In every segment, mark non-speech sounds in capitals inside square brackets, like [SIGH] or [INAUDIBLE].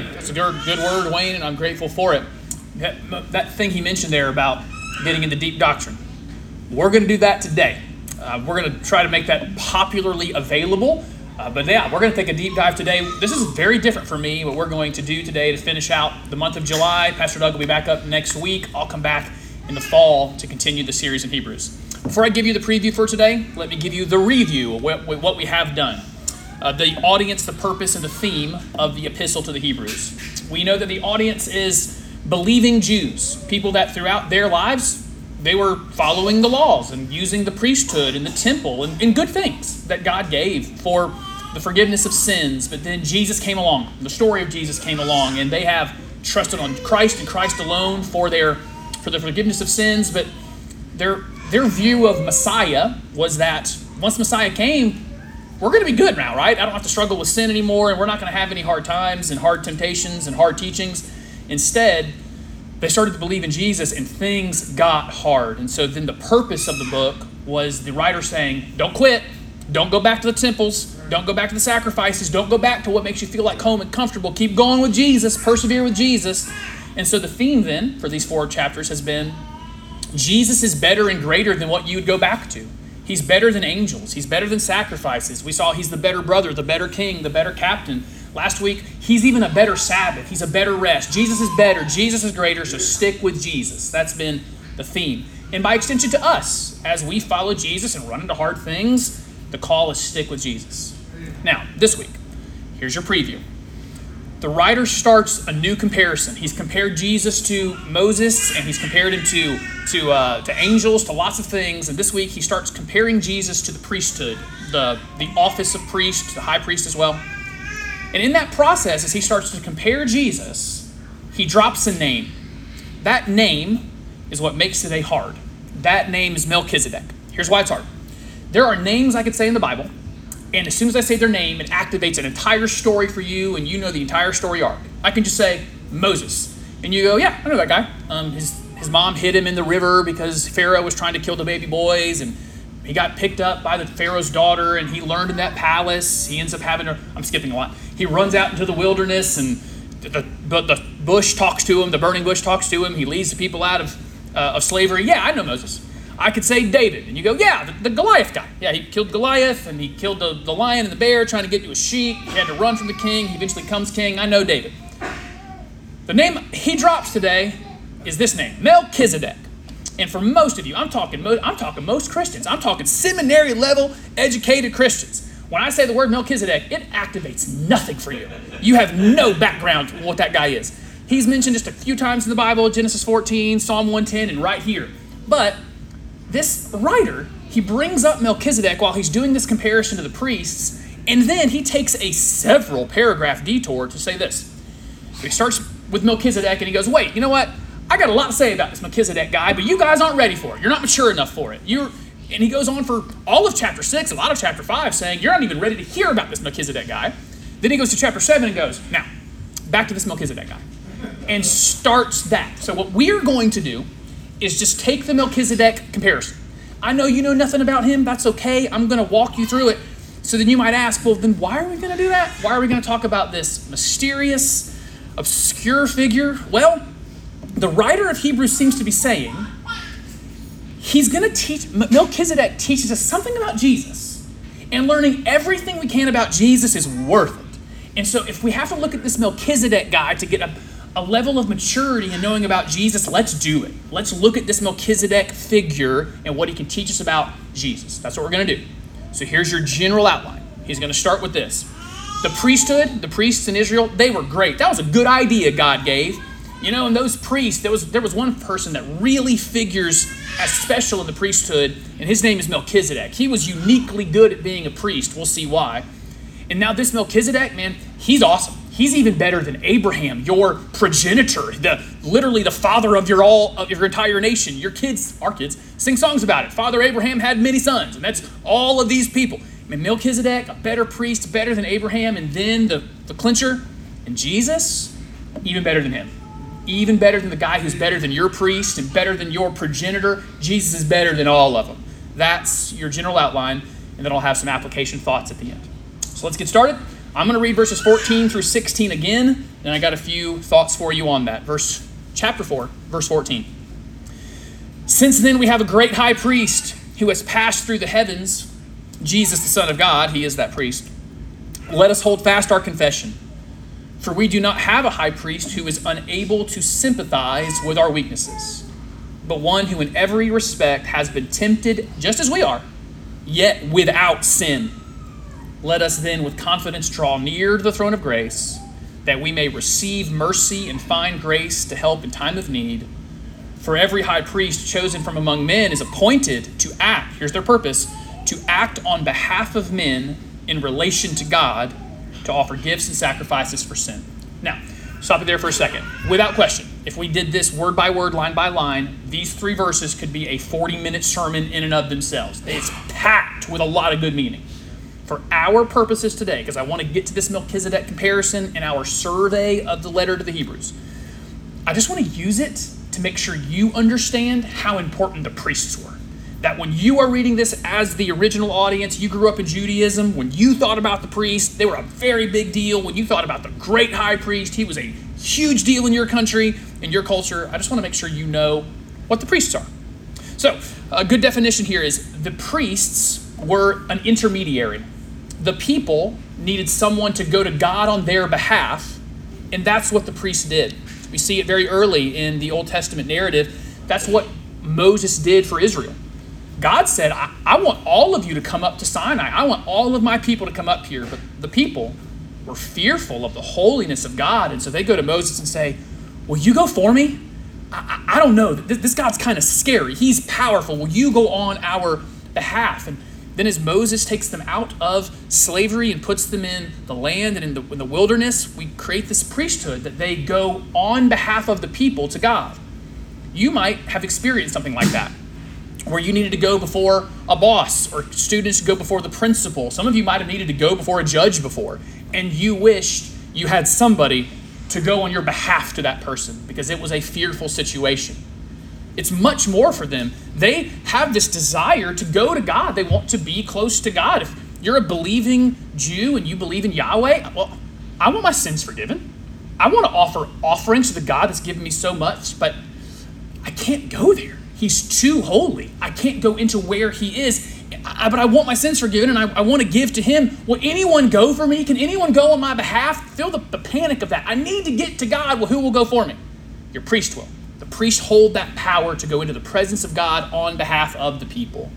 Amen. That's a good, good word, Wayne, and I'm grateful for it. That, that thing he mentioned there about getting into deep doctrine. We're going to do that today. Uh, we're going to try to make that popularly available. Uh, but yeah, we're going to take a deep dive today. This is very different for me, what we're going to do today to finish out the month of July. Pastor Doug will be back up next week. I'll come back in the fall to continue the series in Hebrews. Before I give you the preview for today, let me give you the review of what, what we have done. Uh, the audience, the purpose, and the theme of the epistle to the Hebrews. We know that the audience is believing Jews, people that throughout their lives they were following the laws and using the priesthood and the temple and, and, good things that God gave for the forgiveness of sins. But then Jesus came along, the story of Jesus came along, and they have trusted on Christ and Christ alone for their for the forgiveness of sins. But their their view of Messiah was that once Messiah came, we're going to be good now, right? I don't have to struggle with sin anymore, and we're not going to have any hard times and hard temptations and hard teachings. Instead, they started to believe in Jesus and things got hard. And so then the purpose of the book was the writer saying, Don't quit. Don't go back to the temples. Don't go back to the sacrifices. Don't go back to what makes you feel like home and comfortable. Keep going with Jesus. Persevere with Jesus. And so the theme then for these four chapters has been Jesus is better and greater than what you would go back to. He's better than angels. He's better than sacrifices. We saw he's the better brother, the better king, the better captain, Last week, he's even a better Sabbath. He's a better rest. Jesus is better. Jesus is greater, so stick with Jesus. That's been the theme. And by extension to us, as we follow Jesus and run into hard things, the call is stick with Jesus. Now, this week, here's your preview. The writer starts a new comparison. He's compared Jesus to Moses, and he's compared him to to uh, to angels, to lots of things. And this week, he starts comparing Jesus to the priesthood, the the office of priest, the high priest as well. And in that process, as he starts to compare Jesus, he drops a name. That name is what makes a hard. That name is Melchizedek. Here's why it's hard. There are names I could say in the Bible, and as soon as I say their name, it activates an entire story for you, and you know the entire story arc. I can just say Moses, and you go, yeah, I know that guy. Um, his his mom hid him in the river because Pharaoh was trying to kill the baby boys, and he got picked up by the Pharaoh's daughter, and he learned in that palace. He ends up having a. I'm skipping a lot he runs out into the wilderness and the, the, the bush talks to him, the burning bush talks to him. He leads the people out of, uh, of slavery. Yeah, I know Moses. I could say David. And you go, yeah, the, the, Goliath guy. Yeah, he killed Goliath and he killed the, the lion and the bear trying to get to a sheep. He had to run from the king. He eventually comes king. I know David. The name he drops today is this name Melchizedek. And for most of you, I'm talking, I'm talking most Christians. I'm talking seminary level educated Christians. When I say the word Melchizedek, it activates nothing for you. You have no background what that guy is. He's mentioned just a few times in the Bible, Genesis 14, Psalm 110, and right here. But this writer, he brings up Melchizedek while he's doing this comparison to the priests, and then he takes a several paragraph detour to say this. He starts with Melchizedek and he goes, Wait, you know what? I got a lot to say about this Melchizedek guy, but you guys aren't ready for it. You're not mature enough for it. You're and he goes on for all of chapter 6, a lot of chapter 5, saying, You're not even ready to hear about this Melchizedek guy. Then he goes to chapter 7 and goes, Now, back to this Melchizedek guy. And starts that. So, what we're going to do is just take the Melchizedek comparison. I know you know nothing about him. That's okay. I'm going to walk you through it. So then you might ask, well, then why are we going to do that? Why are we going to talk about this mysterious, obscure figure? Well, the writer of Hebrews seems to be saying he's going to teach, Melchizedek teaches us something about Jesus. And learning everything we can about Jesus is worth it. And so, if we have to look at this Melchizedek guy to get a, a level of maturity in knowing about Jesus, let's do it. Let's look at this Melchizedek figure and what he can teach us about Jesus. That's what we're going to do. So, here's your general outline. He's going to start with this. The priesthood, the priests in Israel, they were great. That was a good idea God gave. You know, and those priests, there was there was one person that really figures as special in the priesthood, and his name is Melchizedek. He was uniquely good at being a priest. We'll see why. And now this Melchizedek, man, he's awesome. He's even better than Abraham, your progenitor, the literally the father of your all of your entire nation. Your kids, our kids, sing songs about it. Father Abraham had many sons, and that's all of these people. I mean, Melchizedek, a better priest, better than Abraham, and then the, the clincher, and Jesus, even better than him even better than the guy who's better than your priest and better than your progenitor. Jesus is better than all of them. That's your general outline, and then I'll have some application thoughts at the end. So let's get started. I'm going to read verses 14 through 16 again. And I got a few thoughts for you on that. Verse chapter 4, verse 14. Since then we have a great high priest who has passed through the heavens, Jesus the Son of God, he is that priest. Let us hold fast our confession. For we do not have a high priest who is unable to sympathize with our weaknesses, but one who in every respect has been tempted just as we are, yet without sin. Let us then with confidence draw near to the throne of grace, that we may receive mercy and find grace to help in time of need. For every high priest chosen from among men is appointed to act, here's their purpose, to act on behalf of men in relation to God to offer gifts and sacrifices for sin. Now, stop it there for a second. Without question, if we did this word by word, line by line, these three verses could be a 40 minute sermon in and of themselves. It's packed with a lot of good meaning. For our purposes today, because I want to get to this Melchizedek comparison in our survey of the letter to the Hebrews, I just want to use it to make sure you understand how important the priests were that when you are reading this as the original audience, you grew up in Judaism, when you thought about the priest, they were a very big deal. When you thought about the great high priest, he was a huge deal in your country, in your culture. I just want to make sure you know what the priests are. So, a good definition here is the priests were an intermediary. The people needed someone to go to God on their behalf, and that's what the priests did. We see it very early in the Old Testament narrative. That's what Moses did for Israel. God said, I, I, want all of you to come up to Sinai. I want all of my people to come up here. But the people were fearful of the holiness of God. And so they go to Moses and say, Will you go for me? I, I, I don't know. This, this God's kind of scary. He's powerful. Will you go on our behalf? And then as Moses takes them out of slavery and puts them in the land and in the, in the wilderness, we create this priesthood that they go on behalf of the people to God. You might have experienced something like that where you needed to go before a boss or students go before the principal. Some of you might have needed to go before a judge before, and you wished you had somebody to go on your behalf to that person because it was a fearful situation. It's much more for them. They have this desire to go to God, they want to be close to God. If you're a believing Jew and you believe in Yahweh, well, I want my sins forgiven. I want to offer offerings to the God that's given me so much, but I can't go there. He's too holy. I can't go into where he is. I, but I want my sins forgiven and I, I want to give to him. Will anyone go for me? Can anyone go on my behalf? Feel the, the panic of that. I need to get to God. Well, who will go for me? Your priest will. The priest hold that power to go into the presence of God on behalf of the people.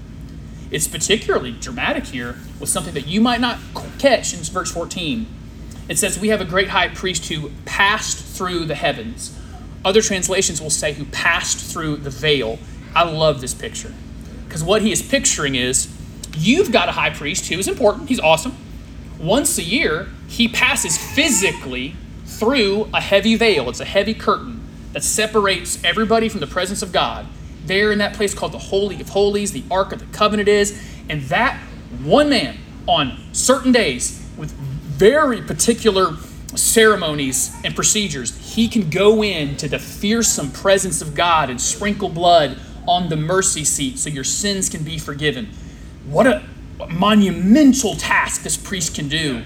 It's particularly dramatic here with something that you might not catch in verse 14. It says, We have a great high priest who passed through the heavens. Other translations will say, who passed through the veil. I love this picture. Because what he is picturing is you've got a high priest who is important, he's awesome. Once a year, he passes physically through a heavy veil. It's a heavy curtain that separates everybody from the presence of God. There in that place called the Holy of Holies, the Ark of the Covenant is. And that one man on certain days with very particular ceremonies and procedures, he can go into the fearsome presence of God and sprinkle blood on the mercy seat so your sins can be forgiven. What a monumental task this priest can do.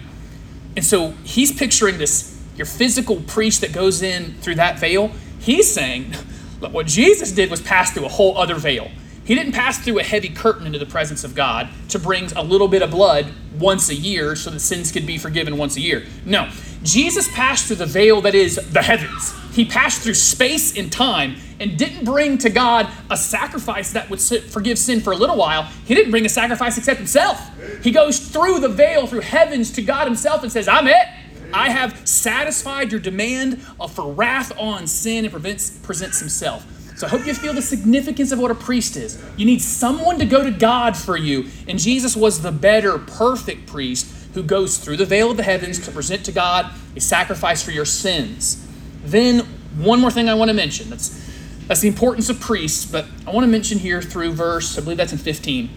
And so he's picturing this your physical priest that goes in through that veil. He's saying, look, what Jesus did was pass through a whole other veil. He didn't pass through a heavy curtain into the presence of God to bring a little bit of blood once a year so that sins could be forgiven once a year. No, Jesus passed through the veil that is the heavens. He passed through space and time and didn't bring to God a sacrifice that would forgive sin for a little while. He didn't bring a sacrifice except himself. He goes through the veil, through heavens to God himself and says, I'm it. I have satisfied your demand for wrath on sin and prevents, presents himself. So I hope you feel the significance of what a priest is. You need someone to go to God for you. And Jesus was the better, perfect priest who goes through the veil of the heavens to present to God a sacrifice for your sins. Then, one more thing I want to mention. That's that's the importance of priests, but I want to mention here through verse, I believe that's in 15.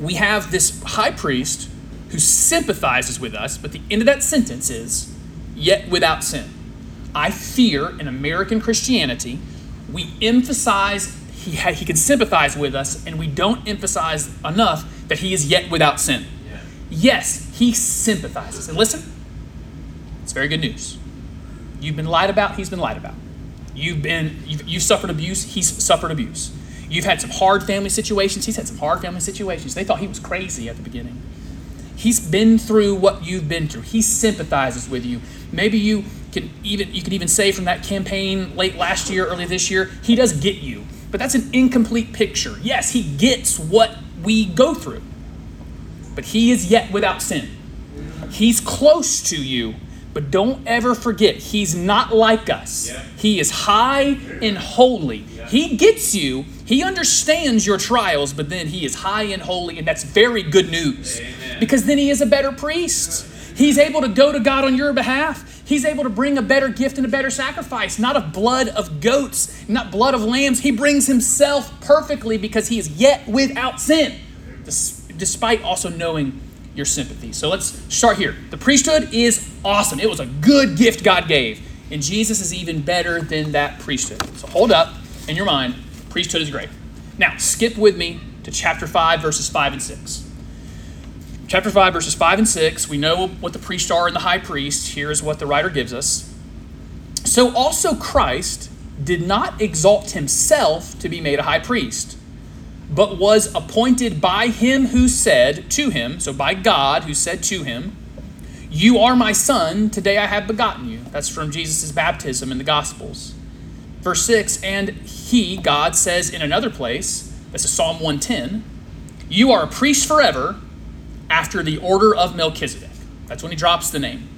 We have this high priest who sympathizes with us, but the end of that sentence is, yet without sin. I fear in American Christianity, we emphasize he, ha- he can sympathize with us, and we don't emphasize enough that he is yet without sin. Yeah. Yes, he sympathizes. And listen, it's very good news. You've been lied about, he's been lied about. You've been you've, you've suffered abuse, he's suffered abuse. You've had some hard family situations, he's had some hard family situations. They thought he was crazy at the beginning. He's been through what you've been through. He sympathizes with you. Maybe you can even you can even say from that campaign late last year, early this year, he does get you. But that's an incomplete picture. Yes, he gets what we go through. But he is yet without sin. He's close to you, but don't ever forget, he's not like us. Yeah. He is high and holy. He gets you, he understands your trials, but then he is high and holy, and that's very good news. Amen. Because then he is a better priest. He's able to go to God on your behalf. He's able to bring a better gift and a better sacrifice, not of blood of goats, not blood of lambs. He brings himself perfectly because he is yet without sin, despite also knowing your sympathy. So let's start here. The priesthood is awesome. It was a good gift God gave, and Jesus is even better than that priesthood. So hold up in your mind, priesthood is great. Now, skip with me to chapter 5, verses 5 and 6 chapter 5, verses 5 and 6, we know what the priests are and the high priest. Here is what the writer gives us. So also Christ did not exalt himself to be made a high priest, but was appointed by him who said to him, so by God who said to him, You are my son, today I have begotten you. That's from Jesus' baptism in the Gospels. Verse 6, and he, God, says in another place, this is Psalm 110, You are a priest forever after the order of Melchizedek. That's when he drops the name.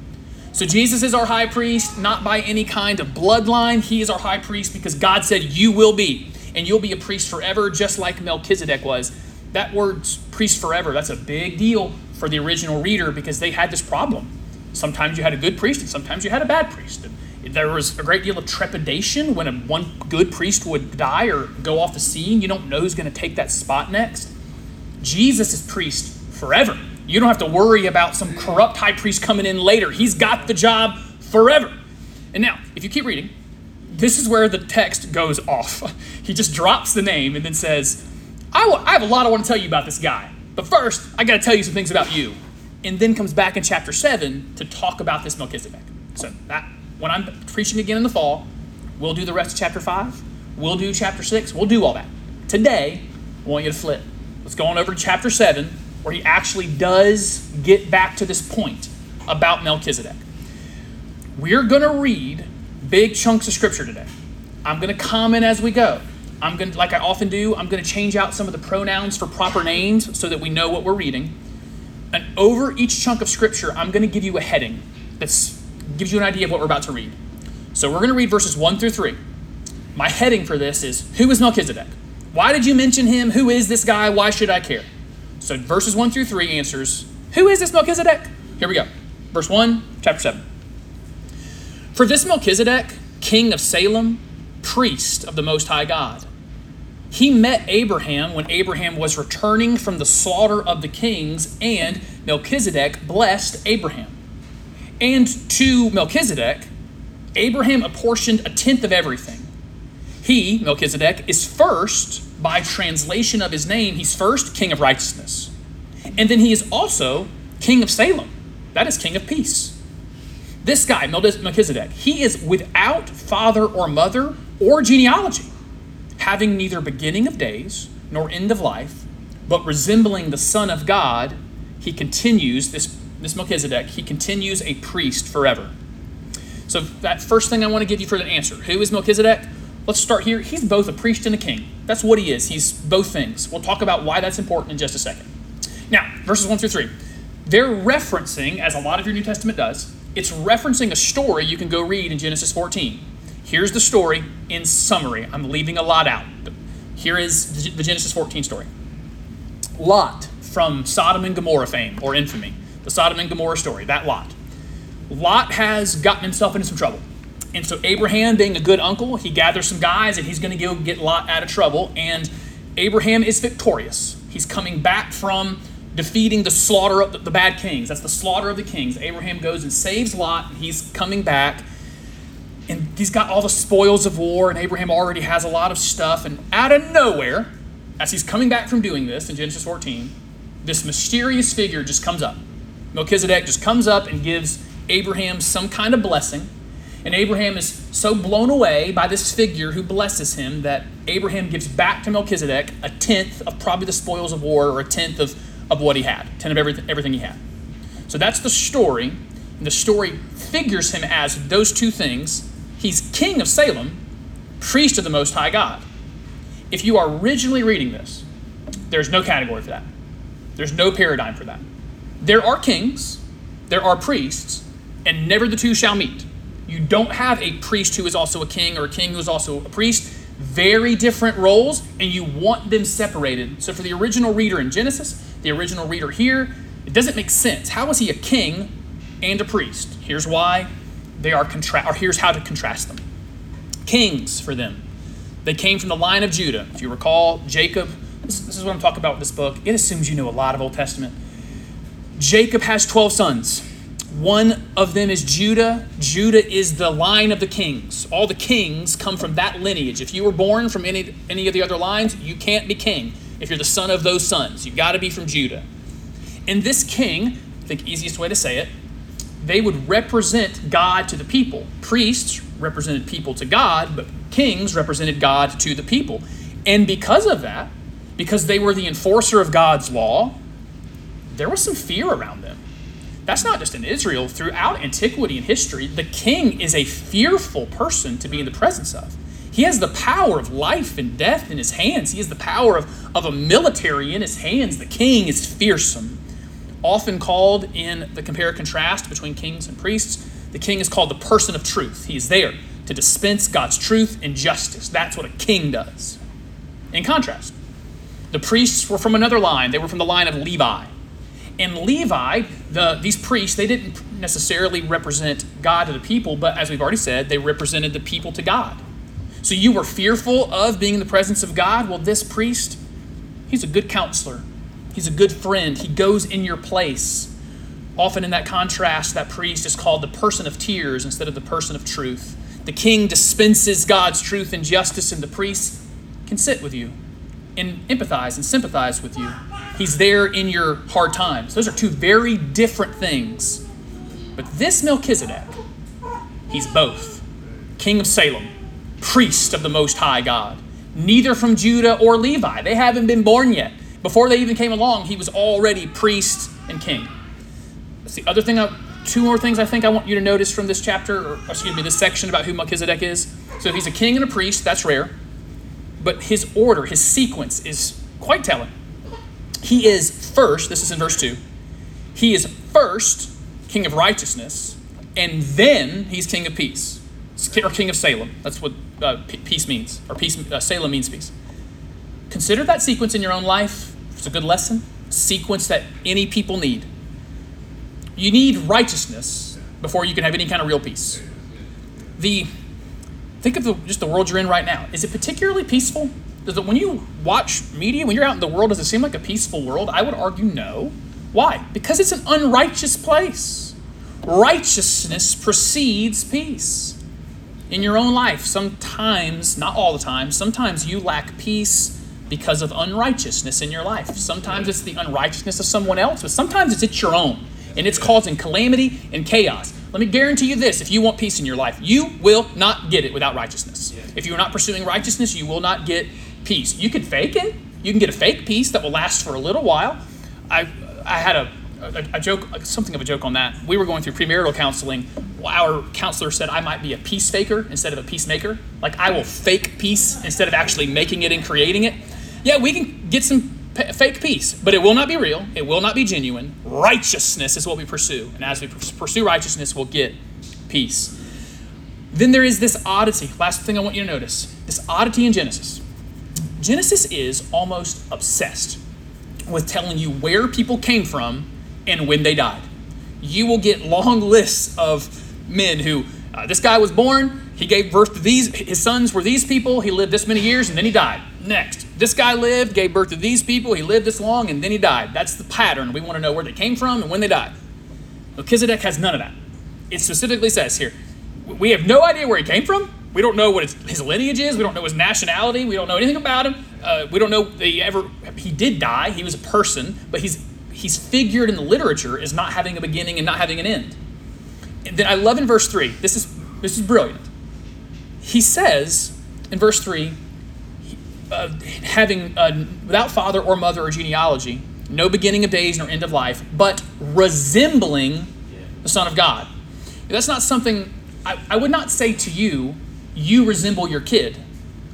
So Jesus is our high priest, not by any kind of bloodline. He is our high priest because God said, You will be, and you'll be a priest forever, just like Melchizedek was. That word priest forever, that's a big deal for the original reader because they had this problem. Sometimes you had a good priest, and sometimes you had a bad priest. And there was a great deal of trepidation when a, one good priest would die or go off the scene. You don't know who's going to take that spot next. Jesus is priest forever. You don't have to worry about some corrupt high priest coming in later. He's got the job forever. And now, if you keep reading, this is where the text goes off. [LAUGHS] He just drops the name and then says, I, w- I have a lot I want to tell you about this guy. But first, I got to tell you some things about you. And then comes back in chapter 7 to talk about this Melchizedek. So that when I'm preaching again in the fall, we'll do the rest of chapter 5. We'll do chapter 6. We'll do all that. Today, I want you to flip. Let's go on over to chapter 7, where he actually does get back to this point about Melchizedek. We're going to read big chunks of scripture today. I'm going to comment as we go. I'm going to, like I often do, I'm going to change out some of the pronouns for proper names so that we know what we're reading. And over each chunk of scripture, I'm going to give you a heading that gives you an idea of what we're about to read. So we're going to read verses 1 through 3. My heading for this is Who is Melchizedek? Why did you mention him? Who is this guy? Why should I care? So verses 1 through 3 answers Who is this Melchizedek? Here we go. Verse 1, chapter 7. For this Melchizedek, king of Salem, priest of the Most High God, he met Abraham when Abraham was returning from the slaughter of the kings, and Melchizedek blessed Abraham. And to Melchizedek, Abraham apportioned a tenth of everything. He, Melchizedek, is first, by translation of his name, he's first king of righteousness. And then he is also king of Salem. That is king of peace. This guy, Melchizedek, he is without father or mother or genealogy, having neither beginning of days nor end of life, but resembling the Son of God, he continues, this, this Melchizedek, he continues a priest forever. So, that first thing I want to give you for the answer who is Melchizedek? Let's start here. He's both a priest and a king. That's what he is. He's both things. We'll talk about why that's important in just a second. Now, verses 1 through 3. They're referencing, as a lot of your New Testament does, it's referencing a story you can go read in Genesis 14. Here's the story in summary. I'm leaving a lot out. Here is the Genesis 14 story. Lot from Sodom and Gomorrah fame or infamy, the Sodom and Gomorrah story, that Lot. Lot has gotten himself into some trouble. And so Abraham, being a good uncle, he gathers some guys and he's going to go get Lot out of trouble. And Abraham is victorious. He's coming back from defeating the slaughter of the, bad kings. That's the slaughter of the kings. Abraham goes and saves Lot. and He's coming back. And he's got all the spoils of war, and Abraham already has a lot of stuff. And out of nowhere, as he's coming back from doing this in Genesis 14, this mysterious figure just comes up. Melchizedek just comes up and gives Abraham some kind of blessing. And Abraham is so blown away by this figure who blesses him that Abraham gives back to Melchizedek a tenth of probably the spoils of war or a tenth of, of what he had, 10 of everything, everything he had. So that's the story. And the story figures him as those two things. He's king of Salem, priest of the Most High God. If you are originally reading this, there's no category for that. There's no paradigm for that. There are kings, there are priests, and never the two shall meet. You don't have a priest who is also a king or a king who is also a priest. Very different roles, and you want them separated. So, for the original reader in Genesis, the original reader here, it doesn't make sense. How is he a king and a priest? Here's why they are contrast, or here's how to contrast them. Kings for them. They came from the line of Judah. If you recall, Jacob, this, this is what I'm talking about with this book. It assumes you know a lot of Old Testament. Jacob has 12 sons. One of them is Judah. Judah is the line of the kings. All the kings come from that lineage. If you were born from any, any of the other lines, you can't be king. If you're the son of those sons, you've got to be from Judah. And this king, I think easiest way to say it, they would represent God to the people. Priests represented people to God, but kings represented God to the people. And because of that, because they were the enforcer of God's law, there was some fear around them. That's not just in Israel. Throughout antiquity and history, the king is a fearful person to be in the presence of. He has the power of life and death in his hands. He has the power of, of a military in his hands. The king is fearsome. Often called in the compare contrast between kings and priests, the king is called the person of truth. He is there to dispense God's truth and justice. That's what a king does. In contrast, the priests were from another line. They were from the line of Levi. And Levi, the, these priests, they didn't necessarily represent God to the people, but as we've already said, they represented the people to God. So you were fearful of being in the presence of God? Well, this priest, he's a good counselor. He's a good friend. He goes in your place. Often in that contrast, that priest is called the person of tears instead of the person of truth. The king dispenses God's truth and justice, and the priest can sit with you and empathize and sympathize with you. He's there in your hard times. Those are two very different things. But this Melchizedek, he's both king of Salem, priest of the Most High God, neither from Judah or Levi. They haven't been born yet. Before they even came along, he was already priest and king. That's the other thing. I, two more things I think I want you to notice from this chapter, or excuse me, this section about who Melchizedek is. So if he's a king and a priest, that's rare. But his order, his sequence is quite telling. He is first, this is in verse 2, he is first king of righteousness, and then he's king of peace, or king of Salem. That's what uh, peace means, or peace, uh, Salem means peace. Consider that sequence in your own life. It's a good lesson, sequence that any people need. You need righteousness before you can have any kind of real peace. The think of the, just the world you're in right now. Is it particularly peaceful? Does it, when you watch media, when you're out in the world, does it seem like a peaceful world? I would argue no. Why? Because it's an unrighteous place. Righteousness precedes peace. In your own life, sometimes, not all the time, sometimes you lack peace because of unrighteousness in your life. Sometimes it's the unrighteousness of someone else, but sometimes it's, it's your own, and it's causing calamity and chaos. Let me guarantee you this if you want peace in your life, you will not get it without righteousness. If you're not pursuing righteousness, you will not get peace. You can fake it, you can get a fake peace that will last for a little while. I, I had a, a, a joke, something of a joke on that. We were going through premarital counseling. Our counselor said I might be a peace faker instead of a peacemaker. Like I will fake peace instead of actually making it and creating it. Yeah, we can get some fake peace, but it will not be real. It will not be genuine. Righteousness is what we pursue. And as we pursue righteousness, we'll get peace. Then there is this oddity. Last thing I want you to notice this oddity in Genesis. Genesis is almost obsessed with telling you where people came from and when they died. You will get long lists of men who, uh, this guy was born, he gave birth to these, his sons were these people, he lived this many years, and then he died. Next, this guy lived, gave birth to these people, he lived this long, and then he died. That's the pattern. We want to know where they came from and when they died. Melchizedek has none of that. It specifically says here, we have no idea where he came from. We don't know what his, lineage is. We don't know his nationality. We don't know anything about him. Uh, we don't know he ever he did die. He was a person, but he's he's figured in the literature as not having a beginning and not having an end. And then I love in verse three. This is This is brilliant. He says in verse 3 uh, having uh, without father or mother or genealogy, no beginning of days nor end of life, but resembling the Son of God. That's not something I, I would not say to you, you resemble your kid.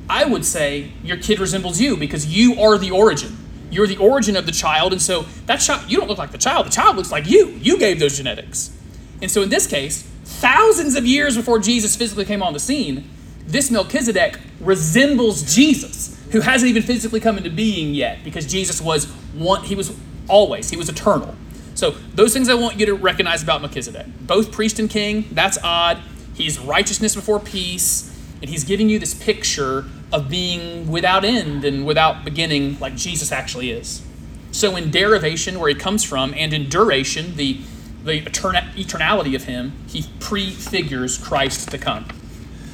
I would say your kid resembles you because you are the origin. You're the origin of the child, and so that child, you don't look like the child. The child looks like you. You gave those genetics. And so in this case, thousands of years before Jesus physically came on the scene, this Melchizedek resembles Jesus, who hasn't even physically come into being yet, because Jesus was one, he was always, he was eternal. So those things I want you to recognize about Melchizedek. Both priest and king, that's odd. He's righteousness before peace, and he's giving you this picture of being without end and without beginning, like Jesus actually is. So in derivation, where he comes from, and in duration, the the eternality of him, he prefigures Christ to come.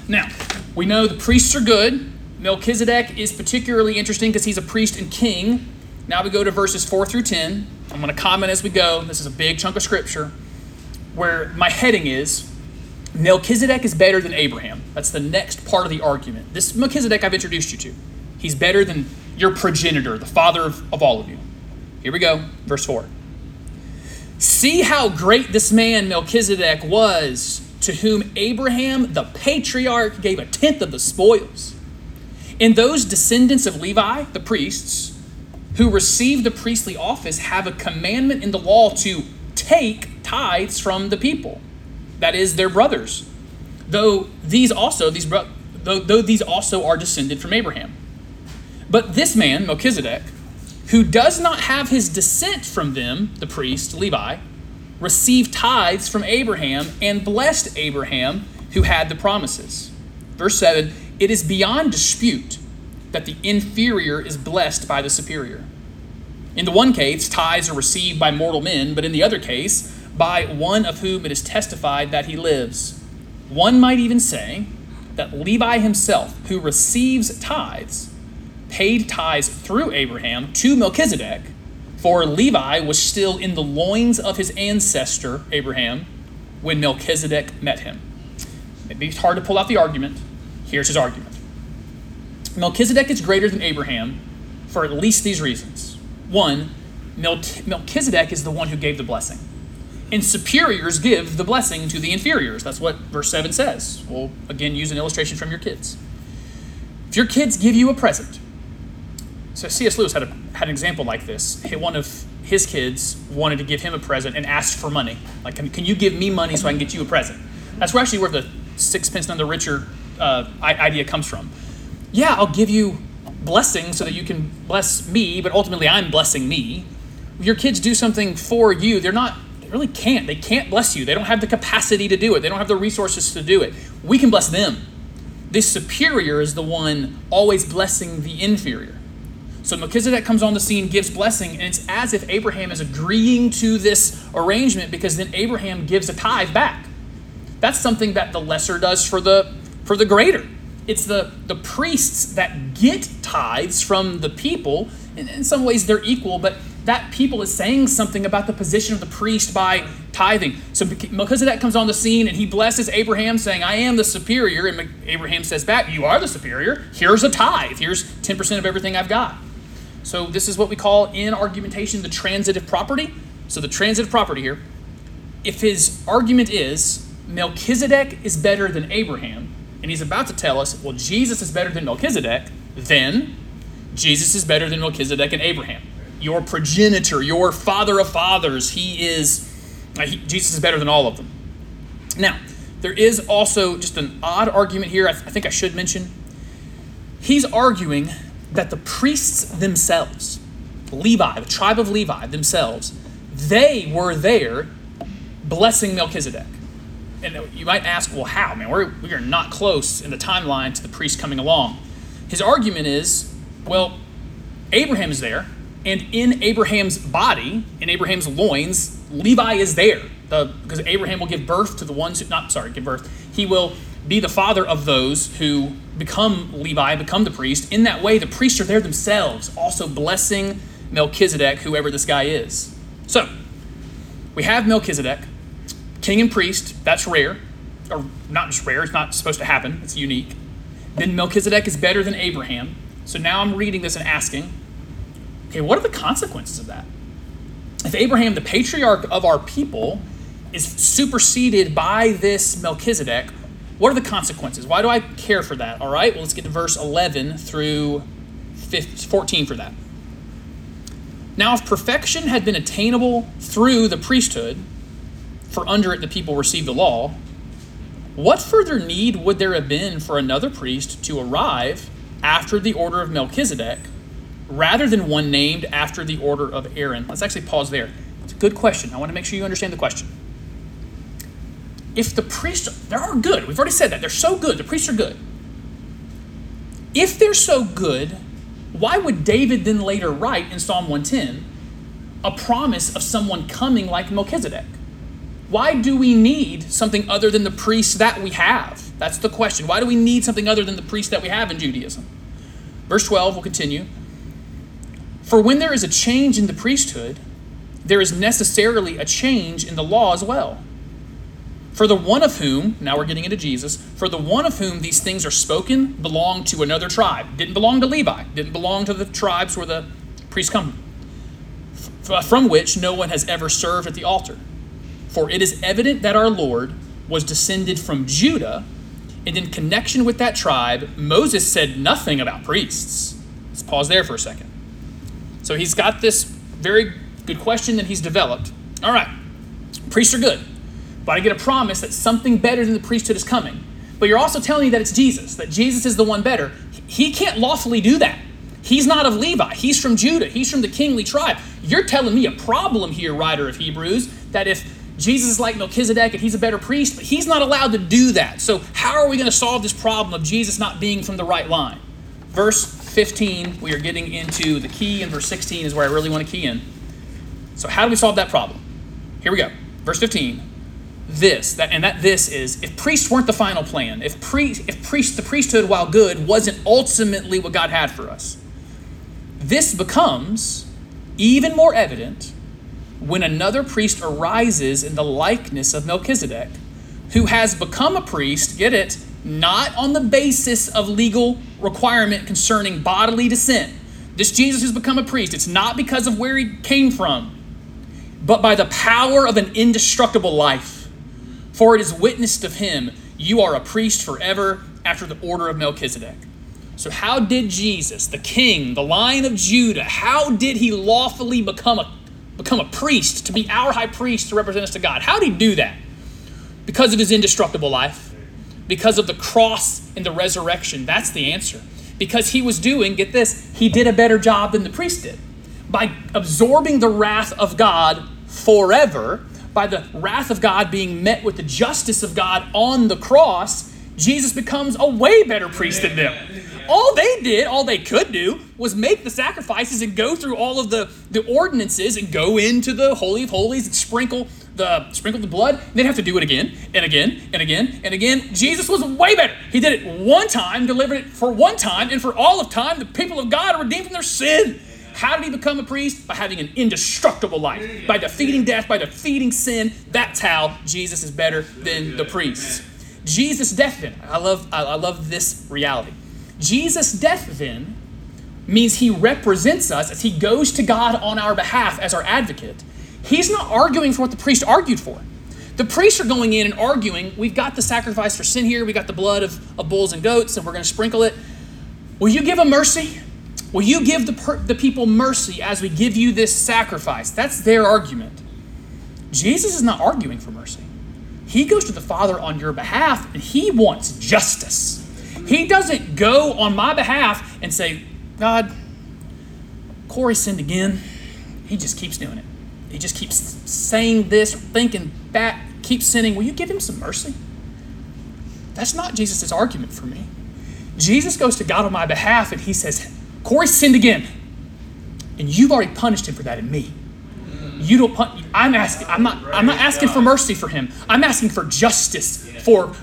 Now, we know the priests are good. Melchizedek is particularly interesting because he's a priest and king. Now we go to verses 4 through 10. I'm going to comment as we go. This is a big chunk of scripture where my heading is Melchizedek is better than Abraham. That's the next part of the argument. This Melchizedek I've introduced you to. He's better than your progenitor, the father of, of all of you. Here we go, verse 4. See how great this man Melchizedek was, to whom Abraham the patriarch gave a tenth of the spoils. And those descendants of Levi, the priests, who received the priestly office, have a commandment in the law to take tithes from the people, that is, their brothers. Though these also, these bro- though, though these also are descended from Abraham. But this man, Melchizedek, who does not have his descent from them, the priest, Levi, received tithes from Abraham and blessed Abraham who had the promises. Verse 7 It is beyond dispute that the inferior is blessed by the superior. In the one case, tithes are received by mortal men, but in the other case, by one of whom it is testified that he lives. One might even say that Levi himself, who receives tithes, paid tithes through Abraham to Melchizedek, for Levi was still in the loins of his ancestor, Abraham, when Melchizedek met him. Maybe it's hard to pull out the argument. Here's his argument Melchizedek is greater than Abraham for at least these reasons. One, Melchizedek is the one who gave the blessing. And superiors give the blessing to the inferiors. That's what verse 7 says. We'll again use an illustration from your kids. If your kids give you a present, so C.S. Lewis had, a, had an example like this. One of his kids wanted to give him a present and asked for money. Like, can, can you give me money so I can get you a present? That's where actually where the sixpence none the richer uh, idea comes from. Yeah, I'll give you blessing so that you can bless me, but ultimately I'm blessing me. Your kids do something for you, they're not, they really can't. They can't bless you. They don't have the capacity to do it, they don't have the resources to do it. We can bless them. This superior is the one always blessing the inferior. So Melchizedek comes on the scene, gives blessing, and it's as if Abraham is agreeing to this arrangement because then Abraham gives a tithe back. That's something that the lesser does for the for the greater. It's the, the priests that get tithes from the people. And in some ways they're equal, but that people is saying something about the position of the priest by tithing. So Melchizedek comes on the scene and he blesses Abraham, saying, I am the superior. And Abraham says back, You are the superior. Here's a tithe. Here's 10% of everything I've got. So this is what we call in argumentation the transitive property. So the transitive property here, if his argument is Melchizedek is better than Abraham, and he's about to tell us, well, Jesus is better than Melchizedek, then Jesus is better than Melchizedek and Abraham. Your progenitor, your father of fathers, he is, uh, he, Jesus is better than all of them. Now, there is also just an odd argument here, I, th- I think I should mention. He's arguing that the priests themselves, Levi, the tribe of Levi themselves, they were there blessing Melchizedek. And you might ask, well, how? Man, we're, we are not close in the timeline to the priest coming along. His argument is, well, Abraham is there, and in Abraham's body, in Abraham's loins, Levi is there. The, because Abraham will give birth to the ones who, not sorry, give birth. He will be the father of those who become Levi, become the priest. In that way, the priests are there themselves, also blessing Melchizedek, whoever this guy is. So, we have Melchizedek, king and priest, that's rare. or not just rare, it's not supposed to happen, it's unique. Then Melchizedek is better than Abraham. So now I'm reading this and asking, okay, what are the consequences of that? If Abraham, the patriarch of our people, is superseded by this Melchizedek, what are the consequences? Why do I care for that? All right, well, let's get to verse 11 through 14 for that. Now, if perfection had been attainable through the priesthood, for under it the people received the law, what further need would there have been for another priest to arrive after the order of Melchizedek rather than one named after the order of Aaron? Let's actually pause there. It's a good question. I want to make sure you understand the question. If the priests, they are good, we've already said that, they're so good, the priests are good. If they're so good, why would David then later write in Psalm 110 a promise of someone coming like Melchizedek? Why do we need something other than the priests that we have? That's the question. Why do we need something other than the priests that we have in Judaism? Verse 12 will continue. For when there is a change in the priesthood, there is necessarily a change in the law as well. For the one of whom, now we're getting into Jesus, for the one of whom these things are spoken belonged to another tribe. Didn't belong to Levi, didn't belong to the tribes where the priests come from which no one has ever served at the altar. For it is evident that our Lord was descended from Judah, and in connection with that tribe, Moses said nothing about priests. Let's pause there for a second. So he's got this very good question that he's developed. All right, priests are good, but I get a promise that something better than the priesthood is coming. But you're also telling me that it's Jesus, that Jesus is the one better. He can't lawfully do that. He's not of Levi. He's from Judah. He's from the kingly tribe. You're telling me a problem here, writer of Hebrews, that if Jesus is like Melchizedek and he's a better priest, but he's not allowed to do that. So, how are we going to solve this problem of Jesus not being from the right line? Verse 15, we are getting into the key, and verse 16 is where I really want to key in. So, how do we solve that problem? Here we go. Verse 15. This, that, and that this is if priests weren't the final plan, if priest, if priest, the priesthood, while good, wasn't ultimately what God had for us, this becomes even more evident when another priest arises in the likeness of Melchizedek, who has become a priest, get it, not on the basis of legal requirement concerning bodily descent. This Jesus who's become a priest, it's not because of where he came from, but by the power of an indestructible life. For it is witnessed of him, you are a priest forever after the order of Melchizedek. So, how did Jesus, the king, the lion of Judah, how did he lawfully become a become a priest, to be our high priest to represent us to God. How did he do that? Because of his indestructible life, because of the cross and the resurrection. That's the answer. Because he was doing, get this, he did a better job than the priest did. By absorbing the wrath of God forever, by the wrath of God being met with the justice of God on the cross, Jesus becomes a way better priest than them all they did, all they could do, was make the sacrifices and go through all of the, the ordinances and go into the Holy of Holies and sprinkle the sprinkle the blood. They'd have to do it again and again and again and again. Jesus was way better. He did it one time, delivered it for one time, and for all of time, the people of God are redeemed from their sin. How did he become a priest? By having an indestructible life, by defeating death, by defeating sin. That's how Jesus is better than the priests. Jesus' death. I love, I love this reality. Jesus' death then means he represents us as he goes to God on our behalf as our advocate. He's not arguing for what the priest argued for. The priests are going in and arguing, we've got the sacrifice for sin here, we got the blood of, of bulls and goats, and we're going to sprinkle it. Will you give a mercy? Will you give the, per, the people mercy as we give you this sacrifice? That's their argument. Jesus is not arguing for mercy. He goes to the Father on your behalf and he wants justice. He doesn't go on my behalf and say, God, Corey sinned again. He just keeps doing it. He just keeps saying this, thinking that, keeps sinning. Will you give him some mercy? That's not Jesus' argument for me. Jesus goes to God on my behalf and he says, Corey sinned again. And you've already punished him for that in me. You don't pun- I'm asking I'm not I'm not asking for mercy for him. I'm asking for justice for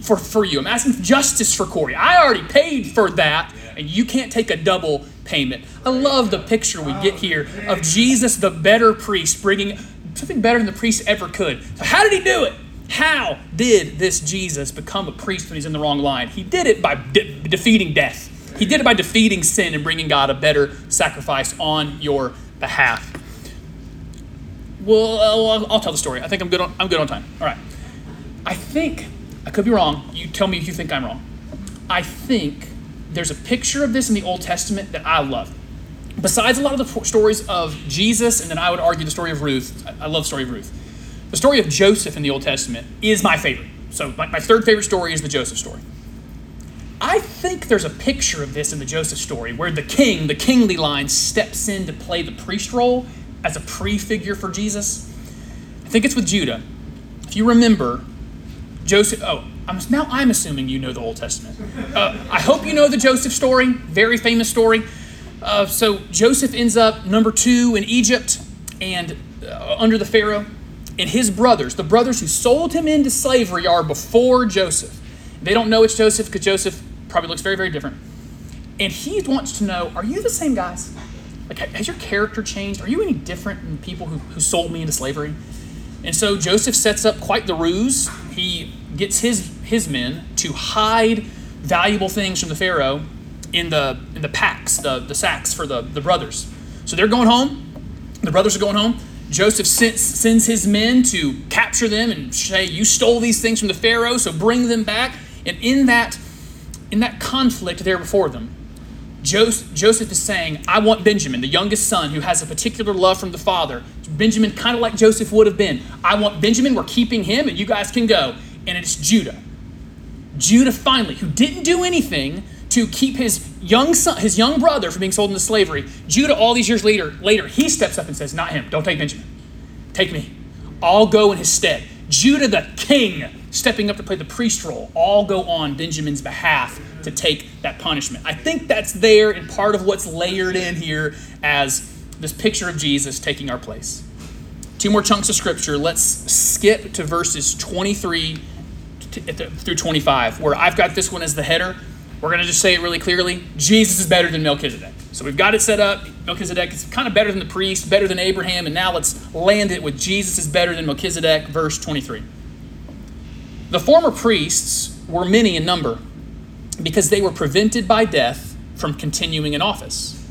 for, for you. I'm asking for justice for Corey. I already paid for that, and you can't take a double payment. I love the picture we get oh, here of Jesus, the better priest, bringing something better than the priest ever could. So, how did he do it? How did this Jesus become a priest when he's in the wrong line? He did it by de- defeating death. He did it by defeating sin and bringing God a better sacrifice on your behalf. Well, I'll, I'll tell the story. I think I'm good on, I'm good on time. All right. I think, I could be wrong. You tell me if you think I'm wrong. I think there's a picture of this in the Old Testament that I love. Besides a lot of the stories of Jesus, and then I would argue the story of Ruth. I love the story of Ruth. The story of Joseph in the Old Testament is my favorite. So my, my third favorite story is the Joseph story. I think there's a picture of this in the Joseph story where the king, the kingly line, steps in to play the priest role as a prefigure for Jesus. I think it's with Judah. If you remember, Joseph. Oh, I'm, now I'm assuming you know the Old Testament. Uh, I hope you know the Joseph story, very famous story. Uh, so Joseph ends up number two in Egypt and uh, under the Pharaoh. And his brothers, the brothers who sold him into slavery, are before Joseph. They don't know it's Joseph because Joseph probably looks very, very different. And he wants to know are you the same guys? Like, has your character changed? Are you any different than people who, who sold me into slavery? And so Joseph sets up quite the ruse. He gets his, his men to hide valuable things from the Pharaoh in the, in the packs, the, the sacks for the, the brothers. So they're going home. The brothers are going home. Joseph sends, sends his men to capture them and say, You stole these things from the Pharaoh, so bring them back. And in that, in that conflict there before them, Joseph is saying, I want Benjamin, the youngest son who has a particular love from the father. Benjamin, kind of like Joseph would have been. I want Benjamin, we're keeping him, and you guys can go. And it's Judah. Judah finally, who didn't do anything to keep his young son, his young brother from being sold into slavery. Judah, all these years later, later, he steps up and says, Not him, don't take Benjamin. Take me. I'll go in his stead. Judah, the king, stepping up to play the priest role, all go on Benjamin's behalf to take that punishment. I think that's there and part of what's layered in here as this picture of Jesus taking our place. Two more chunks of scripture. Let's skip to verses 23 through 25, where I've got this one as the header. We're going to just say it really clearly Jesus is better than Melchizedek. So we've got it set up. Melchizedek is kind of better than the priest, better than Abraham, and now let's land it with Jesus is better than Melchizedek, verse 23. The former priests were many in number because they were prevented by death from continuing in office.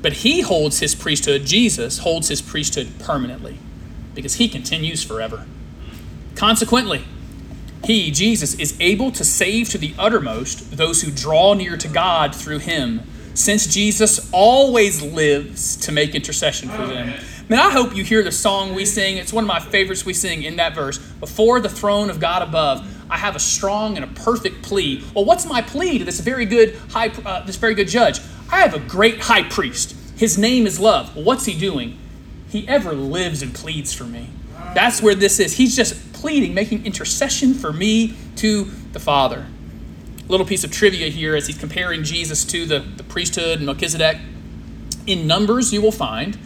But he holds his priesthood, Jesus holds his priesthood permanently because he continues forever. Consequently, he, Jesus, is able to save to the uttermost those who draw near to God through him, since Jesus always lives to make intercession for them. Man, I hope you hear the song we sing. It's one of my favorites we sing in that verse. Before the throne of God above, I have a strong and a perfect plea. Well, what's my plea to this very good high, uh, this very good judge? I have a great high priest. His name is love. Well, what's he doing? He ever lives and pleads for me. That's where this is. He's just pleading, making intercession for me to the Father. Little piece of trivia here as he's comparing Jesus to the, the priesthood and Melchizedek. In Numbers, you will find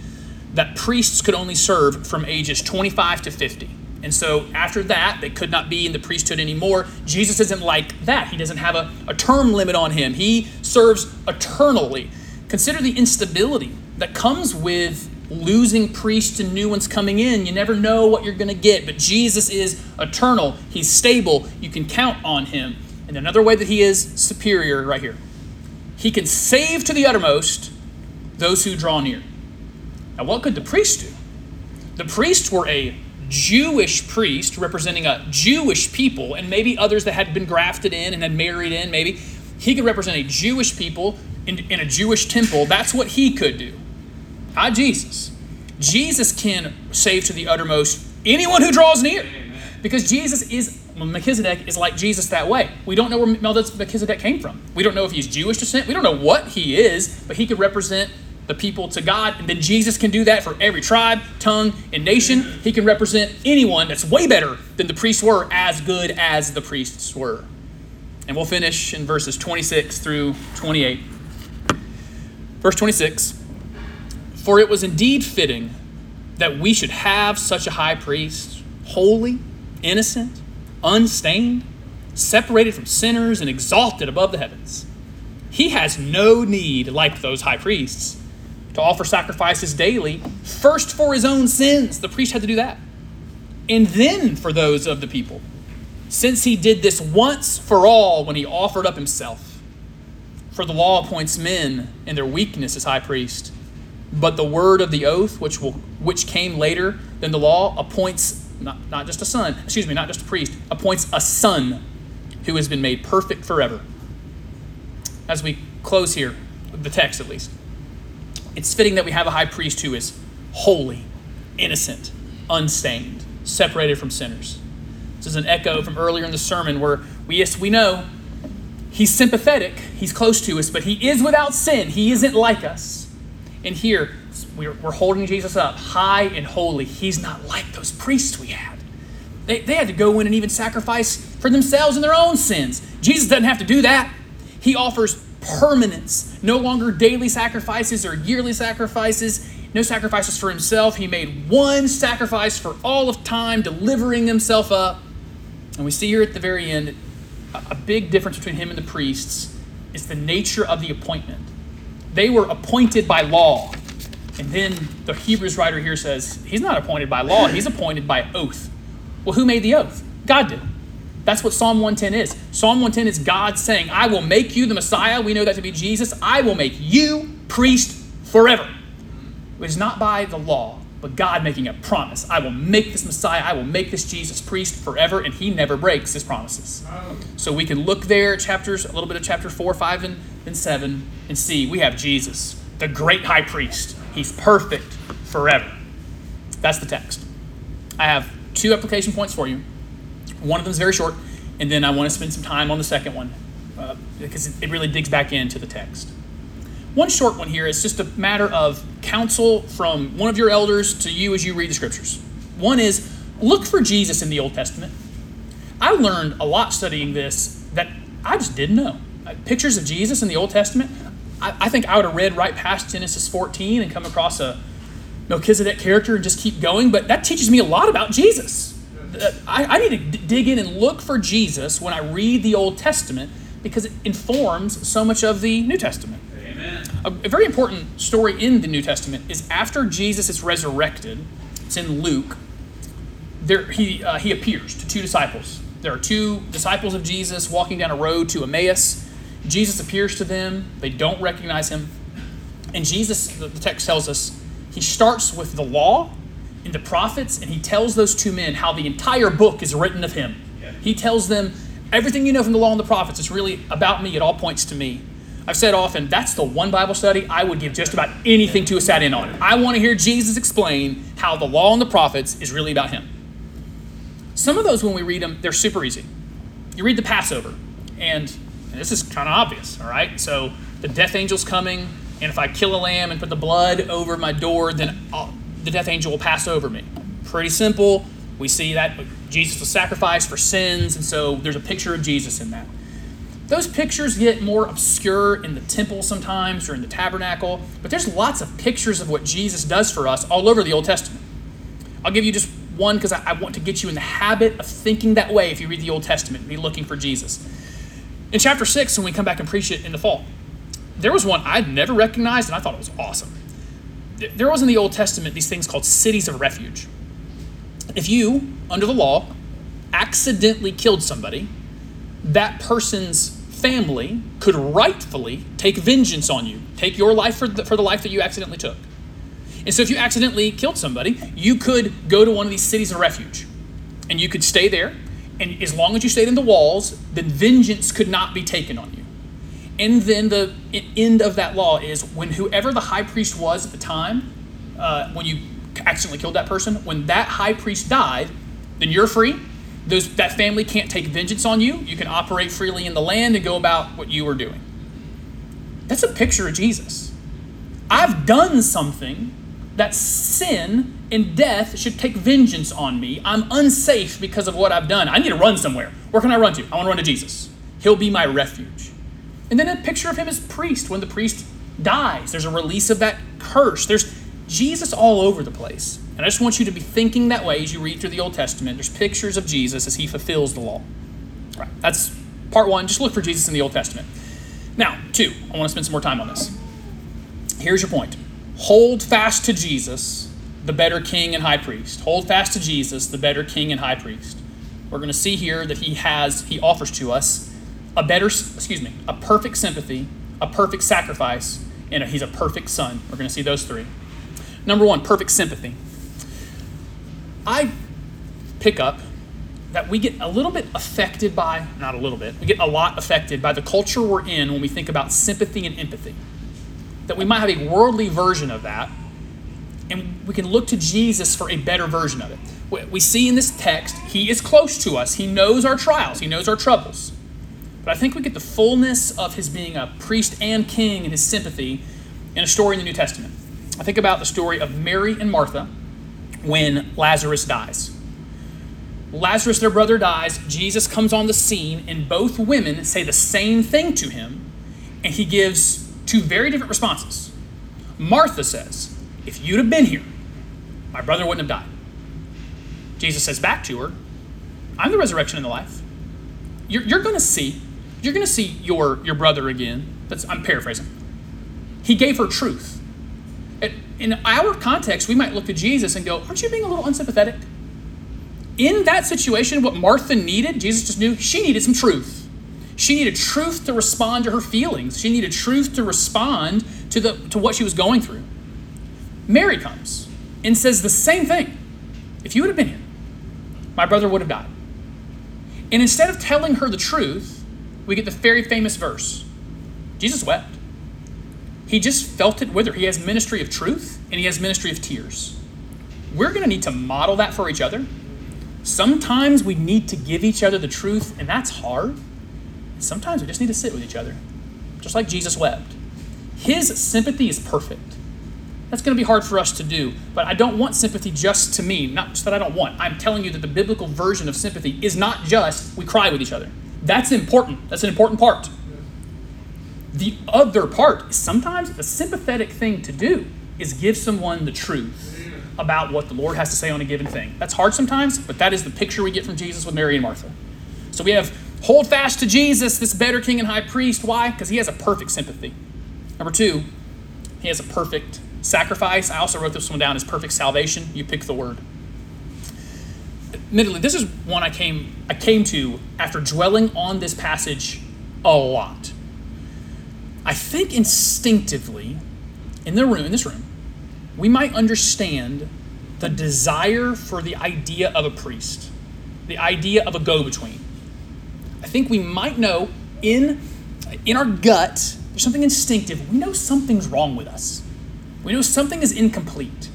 that priests could only serve from ages 25 to 50. And so after that, they could not be in the priesthood anymore. Jesus isn't like that. He doesn't have a, a term limit on him, he serves eternally. Consider the instability that comes with losing priests and new ones coming in. You never know what you're going to get, but Jesus is eternal. He's stable. You can count on him. And another way that he is superior, right here, he can save to the uttermost those who draw near. Now, what could the priests do? The priests were a Jewish priest representing a Jewish people, and maybe others that had been grafted in and had married in, maybe. He could represent a Jewish people in, in a Jewish temple. That's what he could do. Not Jesus. Jesus can save to the uttermost anyone who draws near. Because Jesus is, Melchizedek is like Jesus that way. We don't know where Melchizedek came from. We don't know if he's Jewish descent. We don't know what he is, but he could represent the people to God. And then Jesus can do that for every tribe, tongue, and nation. He can represent anyone that's way better than the priests were, as good as the priests were. And we'll finish in verses 26 through 28. Verse 26 For it was indeed fitting that we should have such a high priest, holy, innocent, unstained, separated from sinners, and exalted above the heavens. He has no need, like those high priests to offer sacrifices daily, first for his own sins. The priest had to do that. and then for those of the people, since he did this once for all when he offered up himself. For the law appoints men in their weakness as high priest, but the word of the oath, which will which came later than the law, appoints not, not just a son, excuse me, not just a priest, appoints a son who has been made perfect forever. As we close here, the text at least, it's fitting that we have a high priest who is holy, innocent, unstained, separated from sinners. This is an echo from earlier in the sermon where we, yes, we know he's sympathetic, he's close to us, but he is without sin. He isn't like us. And here, we're, we're holding Jesus up high and holy. He's not like those priests we had. They, they had to go in and even sacrifice for themselves and their own sins. Jesus doesn't have to do that. He offers permanence, no longer daily sacrifices or yearly sacrifices, no sacrifices for himself. He made one sacrifice for all of time, delivering himself up. And we see here at the very end a big difference between him and the priests is the nature of the appointment. They were appointed by law. And then the Hebrews writer here says he's not appointed by law, he's appointed by oath. Well, who made the oath? God did. That's what Psalm 110 is. Psalm 110 is God saying, I will make you the Messiah. We know that to be Jesus. I will make you priest forever. It is not by the law, but God making a promise. I will make this Messiah, I will make this Jesus priest forever, and he never breaks his promises. So we can look there, chapters, a little bit of chapter 4, 5, and, and 7, and see we have Jesus, the great high priest. He's perfect forever. That's the text. I have two application points for you. One of them is very short, and then I want to spend some time on the second one uh, because it really digs back into the text. One short one here is just a matter of counsel from one of your elders to you as you read the scriptures. One is look for Jesus in the Old Testament. I learned a lot studying this that I just didn't know. Uh, pictures of Jesus in the Old Testament, I, I think I would have read right past Genesis 14 and come across a Melchizedek character and just keep going, but that teaches me a lot about Jesus. I, I, need to d- dig in and look for Jesus when I read the Old Testament because it informs so much of the New Testament. A, a very important story in the New Testament is after Jesus is resurrected, it's in Luke, there, he, uh, he appears to two disciples. There are two disciples of Jesus walking down a road to Emmaus. Jesus appears to them. They don't recognize him. And Jesus, the text tells us, he starts with the law and the prophets, and he tells those two men how the entire book is written of him. He tells them, everything you know from the law and the prophets is really about me. It all points to me. I've said often, that's the one Bible study I would give just about anything to a sat in on. I want to hear Jesus explain how the law and the prophets is really about him. Some of those, when we read them, they're super easy. You read the Passover, and, and this is kind of obvious, all right? So the death angel's coming, and if I kill a lamb and put the blood over my door, then I'll, the death angel will pass over me. Pretty simple. We see that Jesus was sacrificed for sins, and so there's a picture of Jesus in that. Those pictures get more obscure in the temple sometimes or in the tabernacle, but there's lots of pictures of what Jesus does for us all over the Old Testament. I'll give you just one because I, I, want to get you in the habit of thinking that way if you read the Old Testament, be looking for Jesus. In chapter 6, when we come back and preach it in the fall, there was one I'd never recognized and I thought it was awesome. There was in the Old Testament these things called cities of refuge. If you, under the law, accidentally killed somebody, that person's family could rightfully take vengeance on you, take your life for the, for the life that you accidentally took. And so if you accidentally killed somebody, you could go to one of these cities of refuge and you could stay there. And as long as you stayed in the walls, then vengeance could not be taken on you. And then the end of that law is when whoever the high priest was at the time, uh, when you accidentally killed that person, when that high priest died, then you're free. Those, that family can't take vengeance on you. You can operate freely in the land and go about what you were doing. That's a picture of Jesus. I've done something that sin and death should take vengeance on me. I'm unsafe because of what I've done. I need to run somewhere. Where can I run to? I want to run to Jesus. He'll be my refuge. And then a picture of him as priest when the priest dies. There's a release of that curse. There's Jesus all over the place. And I just want you to be thinking that way as you read through the Old Testament. There's pictures of Jesus as he fulfills the law. All right, that's part one. Just look for Jesus in the Old Testament. Now, two, I want to spend some more time on this. Here's your point hold fast to Jesus the better king and high priest. Hold fast to Jesus, the better king and high priest. We're going to see here that he has, he offers to us a better, excuse me, a perfect sympathy, a perfect sacrifice, and a, he's a perfect son. We're going to see those three. Number one, perfect sympathy. I pick up that we get a little bit affected by, not a little bit, we get a lot affected by the culture we're in when we think about sympathy and empathy. That we might have a worldly version of that, and we can look to Jesus for a better version of it. We see in this text, he is close to us. He knows our trials, he knows our troubles. But I think we get the fullness of his being a priest and king and his sympathy in a story in the New Testament. I think about the story of Mary and Martha when Lazarus dies. Lazarus, their brother, dies. Jesus comes on the scene, and both women say the same thing to him, and he gives two very different responses. Martha says, If you'd have been here, my brother wouldn't have died. Jesus says back to her, I'm the resurrection and the life. You're, you're going to see, you're going to see your, your brother again. That's, I'm paraphrasing. He gave her truth. In our context, we might look to Jesus and go, Aren't you being a little unsympathetic? in that situation, what Martha needed, Jesus just knew she needed some truth. She needed truth to respond to her feelings. She needed truth to respond to, the, to what she was going through. Mary comes and says the same thing. If you would have been here, my brother would have died. And instead of telling her the truth, we get the very famous verse Jesus wept. He just felt it with her. He has ministry of truth and he has ministry of tears. We're going to need to model that for each other Sometimes we need to give each other the truth, and that's hard. Sometimes we just need to sit with each other, just like Jesus wept. His sympathy is perfect. That's going to be hard for us to do, but I don't want sympathy just to me. Not just that I don't want. I'm telling you that the biblical version of sympathy is not just we cry with each other. That's important. That's an important part. The other part, sometimes a sympathetic thing to do is give someone the truth about what the Lord has to say on a given thing. That's hard sometimes, but that is the picture we get from Jesus with Mary and Martha. So we have hold fast to Jesus, this better king and high priest. Why? Because he has a perfect sympathy. Number two, he has a perfect sacrifice. I also wrote this one down as perfect salvation. You pick the word. Admittedly, this is one I came I came to after dwelling on this passage a lot. I think instinctively in the room, in this room, we might understand the desire for the idea of a priest, the idea of a go between. I think we might know in, in our gut, there's something instinctive. We know something's wrong with us, we know something is incomplete.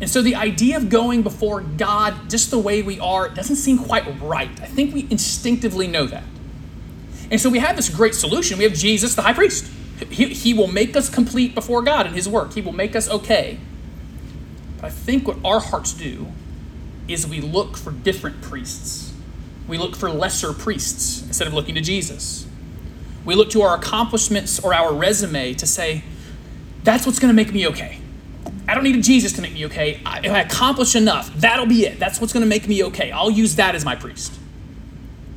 And so the idea of going before God just the way we are doesn't seem quite right. I think we instinctively know that. And so we have this great solution. We have Jesus, the high priest. He, he will make us complete before God in His work. He will make us okay. But I think what our hearts do is we look for different priests. We look for lesser priests instead of looking to Jesus. We look to our accomplishments or our resume to say, that's what's going to make me okay. I don't need a Jesus to make me okay. I, if I accomplish enough, that'll be it. That's what's going to make me okay. I'll use that as my priest.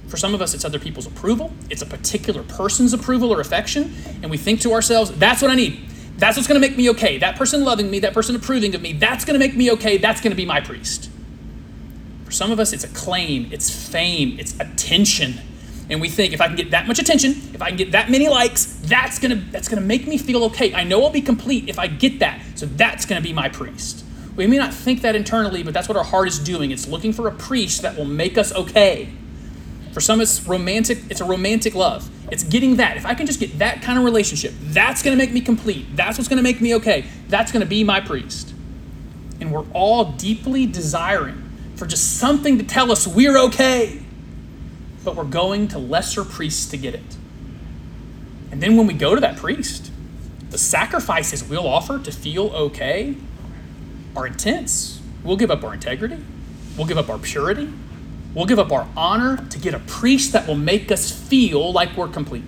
For some of us, it's other people's approval, it's a particular person's approval or affection, and we think to ourselves, that's what I need. That's what's going to make me okay. That person loving me, that person approving of me, that's going to make me okay. That's going to be my priest. For some of us, it's acclaim, it's fame, it's attention. And we think if I can get that much attention, if I can get that many likes, that's gonna that's gonna make me feel okay. I know I'll be complete if I get that. So that's gonna be my priest. We may not think that internally, but that's what our heart is doing. It's looking for a priest that will make us okay. For some, it's romantic. It's a romantic love. It's getting that. If I can just get that kind of relationship, that's to make me complete. That's what's to make me okay. That's to be my priest. And we're all deeply desiring for just something to tell us we're okay. But we're going to lesser priests to get it. And then when we go to that priest, the sacrifices we'll offer to feel okay are intense. We'll give up our integrity, we'll give up our purity, We'll give up our honor to get a priest that will make us feel like we're complete.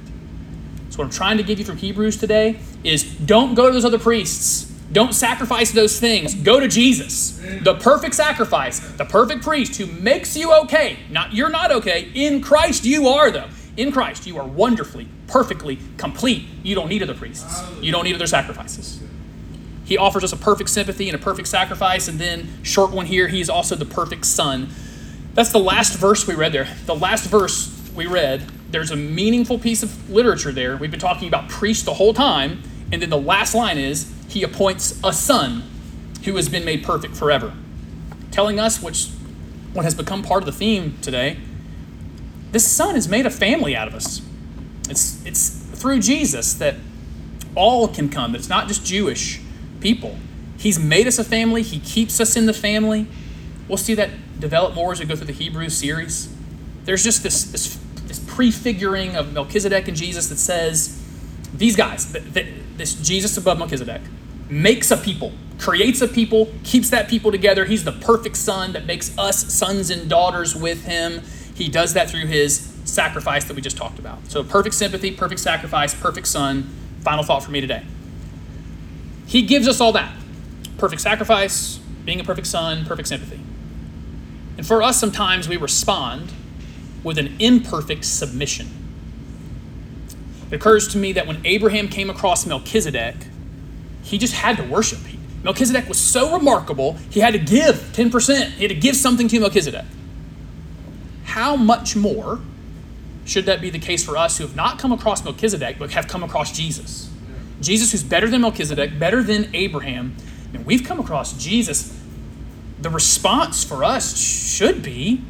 So, what I'm trying to give you from Hebrews today is don't go to those other priests. Don't sacrifice those things. Go to Jesus, the perfect sacrifice, the perfect priest who makes you okay. Not you're not okay. In Christ you are though. In Christ you are wonderfully, perfectly complete. You don't need other priests. You don't need other sacrifices. He offers us a perfect sympathy and a perfect sacrifice. And then, short one here, he is also the perfect son. That's the last verse we read there. The last verse we read, there's a meaningful piece of literature there. We've been talking about priest the whole time. And then the last line is, He appoints a son who has been made perfect forever. Telling us, which what has become part of the theme today, this son has made a family out of us. It's, it's through Jesus that all can come. It's not just Jewish people. He's made us a family, He keeps us in the family. We'll see that develop more as we go through the Hebrew series. There's just this, this, this prefiguring of Melchizedek and Jesus that says, these guys, this Jesus above Melchizedek, makes a people, creates a people, keeps that people together. He's the perfect son that makes us sons and daughters with him. He does that through his sacrifice that we just talked about. So, perfect sympathy, perfect sacrifice, perfect son. Final thought for me today. He gives us all that perfect sacrifice, being a perfect son, perfect sympathy. And for us, sometimes we respond with an imperfect submission. It occurs to me that when Abraham came across Melchizedek, he just had to worship. Melchizedek was so remarkable, he had to give 10%. He had to give something to Melchizedek. How much more should that be the case for us who have not come across Melchizedek, but have come across Jesus? Jesus, who's better than Melchizedek, better than Abraham. And we've come across Jesus. The response for us should be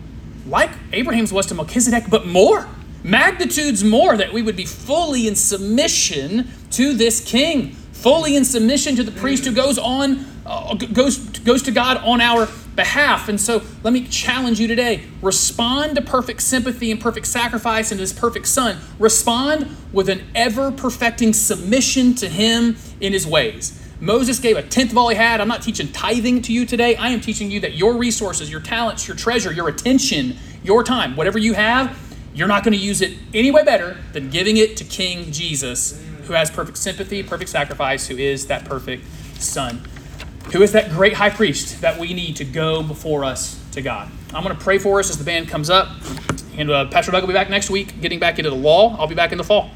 like Abraham's was to Melchizedek, but more. Magnitudes more, that we would be fully in submission to this king, fully in submission to the priest who goes on, uh, goes, goes to God on our behalf. And so let me challenge you today respond to perfect sympathy and perfect sacrifice and his perfect son. Respond with an ever perfecting submission to him in his ways. Moses gave a tenth of all he had. I'm not teaching tithing to you today. I am teaching you that your resources, your talents, your treasure, your attention, your time, whatever you have, you're not going to use it any way better than giving it to King Jesus, who has perfect sympathy, perfect sacrifice, who is that perfect Son who is that great high priest that we need to go before us to God. I'm going to pray for us as the band comes up. And uh, Pastor Doug will be back next week, getting back into the law. I'll be back in the fall.